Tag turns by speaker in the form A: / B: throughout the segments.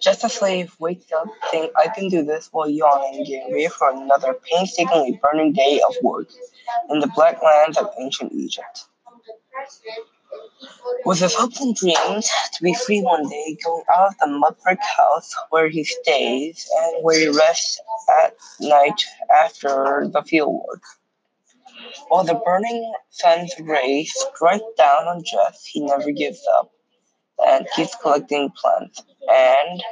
A: Just as slave wakes up, saying, I can do this, while yawning, getting ready for another painstakingly burning day of work in the black lands of ancient Egypt. With his hopes and dreams to be free one day, going out of the mud brick house where he stays and where he rests at night after the field work. While the burning sun's rays strike down on Jeff, he never gives up and keeps collecting plants and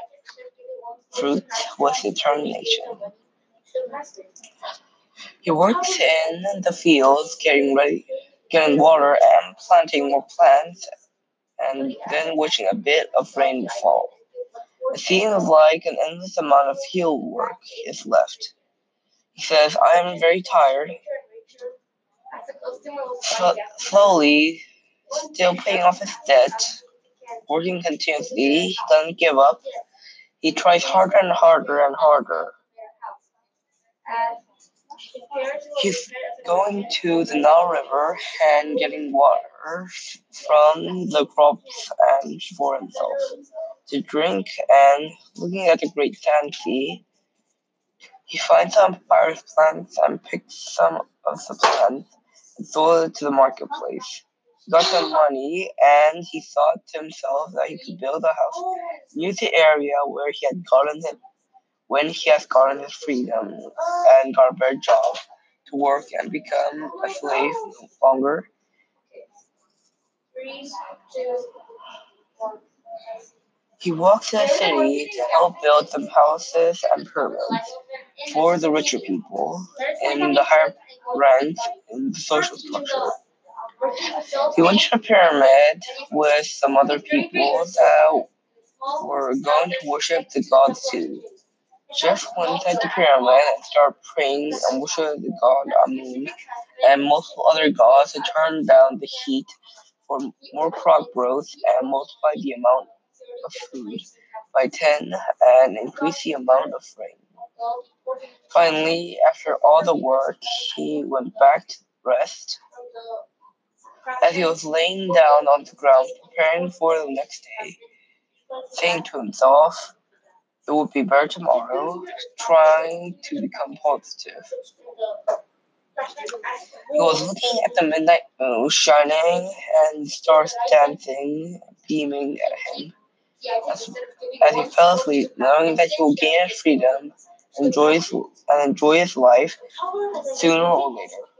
A: fruits with determination. He works in the fields, getting ready, getting water and planting more plants, and then wishing a bit of rain to fall. It seems like an endless amount of field work is left. He says, I am very tired. Slowly, still paying off his debt, working continuously, he doesn't give up. He tries harder and harder and harder. He's going to the Nile River and getting water from the crops and for himself to drink and looking at the great sand sea. He finds some papyrus plants and picks some of the plants and sold it to the marketplace. Got some money and he thought to himself that he could build a house near the area where he had gotten it when he has gotten his freedom and got a better job to work and become a slave no longer. He walked to the city to help build some houses and pyramids for the richer people in the higher ranks in the social structure. He went to the pyramid with some other people that were going to worship the gods too. Jeff went inside the pyramid and started praying and worshiping the god Amun and multiple other gods to turn down the heat for more crop growth and multiply the amount of food by 10 and increase the amount of rain. Finally, after all the work, he went back to rest. As he was laying down on the ground, preparing for the next day, saying to himself, it would be better tomorrow, trying to become positive. He was looking at the midnight moon shining and stars dancing, beaming at him. As, as he fell asleep, knowing that he will gain freedom his, and enjoy his life sooner or later.